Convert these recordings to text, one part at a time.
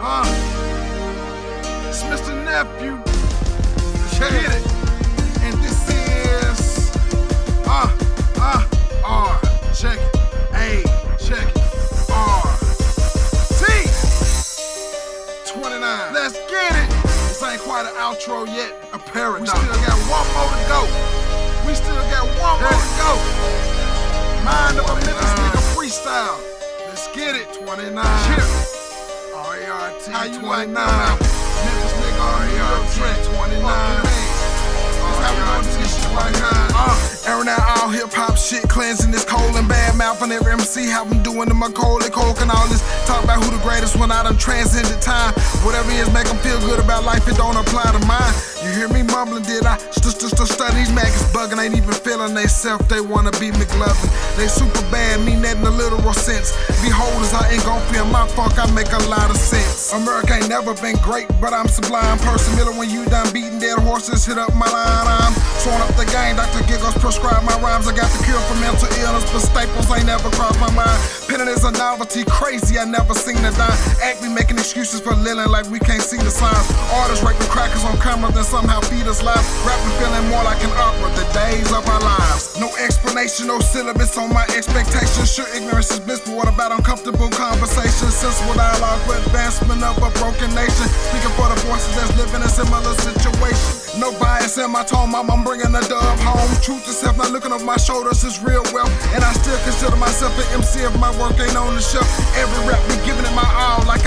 Uh, it's Mista Nephew. Check it. And this is uh uh R. Check it. A. Check it. R. T. 29. Let's get it. This ain't quite an outro yet. A paradox. We still got one more to go. We still got one more to go. Mind of a Memphis nigga freestyle. Let's get it. 29. Chip. How you like now? Memphis nigga R-A-R-T. 29. That's how we do this shit right now. Uh. Airing out all hip hop shit, cleansing this cold and bad mouth on every MC. How I'm doing in my cold and cold and all this. Talk about who the greatest when I done transcended time. Whatever it is, make them feel good about life, it don't apply to mine. You hear me mumbling, did I? St st st study these maggots bugging, ain't even feeling they self. They wanna be McLovin. They super bad, mean that in the literal sense. Beholders, I ain't gon' feel my funk, I make a lot of sense. America ain't never been great, but I'm sublime. Percy Miller, when you done beating dead horses, hit up my line. I'm throwing up the game, Dr. Giggles prescribed my rhymes. I got the cure for mental illness, but staples ain't never crossed my mind. Penning is a novelty, crazy, I never seen a dime. Act be making excuses for living like we can't see the signs. Artists raping crackers on camera, then somehow feed us life. Rapping feeling more like an opera, the lives. No syllabus on my expectations. Sure, ignorance is bliss, but what about uncomfortable conversations? Sensible dialogue with advancement of a broken nation. Speaking for the voices that's living in similar situations. No bias in my tone, mom, I'm bringing the dove home. Truth to self, not looking over my shoulders is real wealth. And I still consider myself an MC if my work ain't on the shelf. Every rap be giving it my all like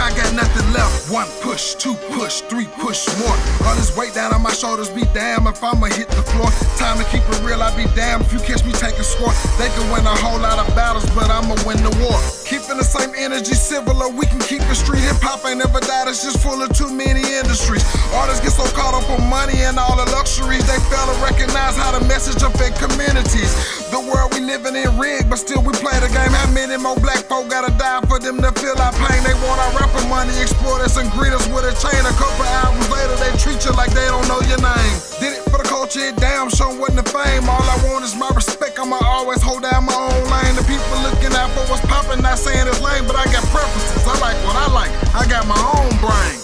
push, two push, three push more. All this weight down on my shoulders, be damn if I'ma hit the floor. Time to keep it real, I be damn if you catch me taking score. They can win a whole lot of battles, but I'ma win the war. Keeping the same energy, civil, or we can keep the street. Hip hop ain't never died, it's just full of too many industries. Artists get so caught up on money and all the luxuries, they fail to recognize how the message affect communities. The world we living in rigged, but still we play the game. How many more black folk gotta die for them to feel our pain? They want and greet us with a chain. A couple albums later, they treat you like they don't know your name. Did it for the culture, damn sure wasn't the fame. All I want is my respect. I'ma always hold down my own lane. The people looking out for what's poppin', not saying it's lame, but I got preferences. I like what I like. I got my own brain.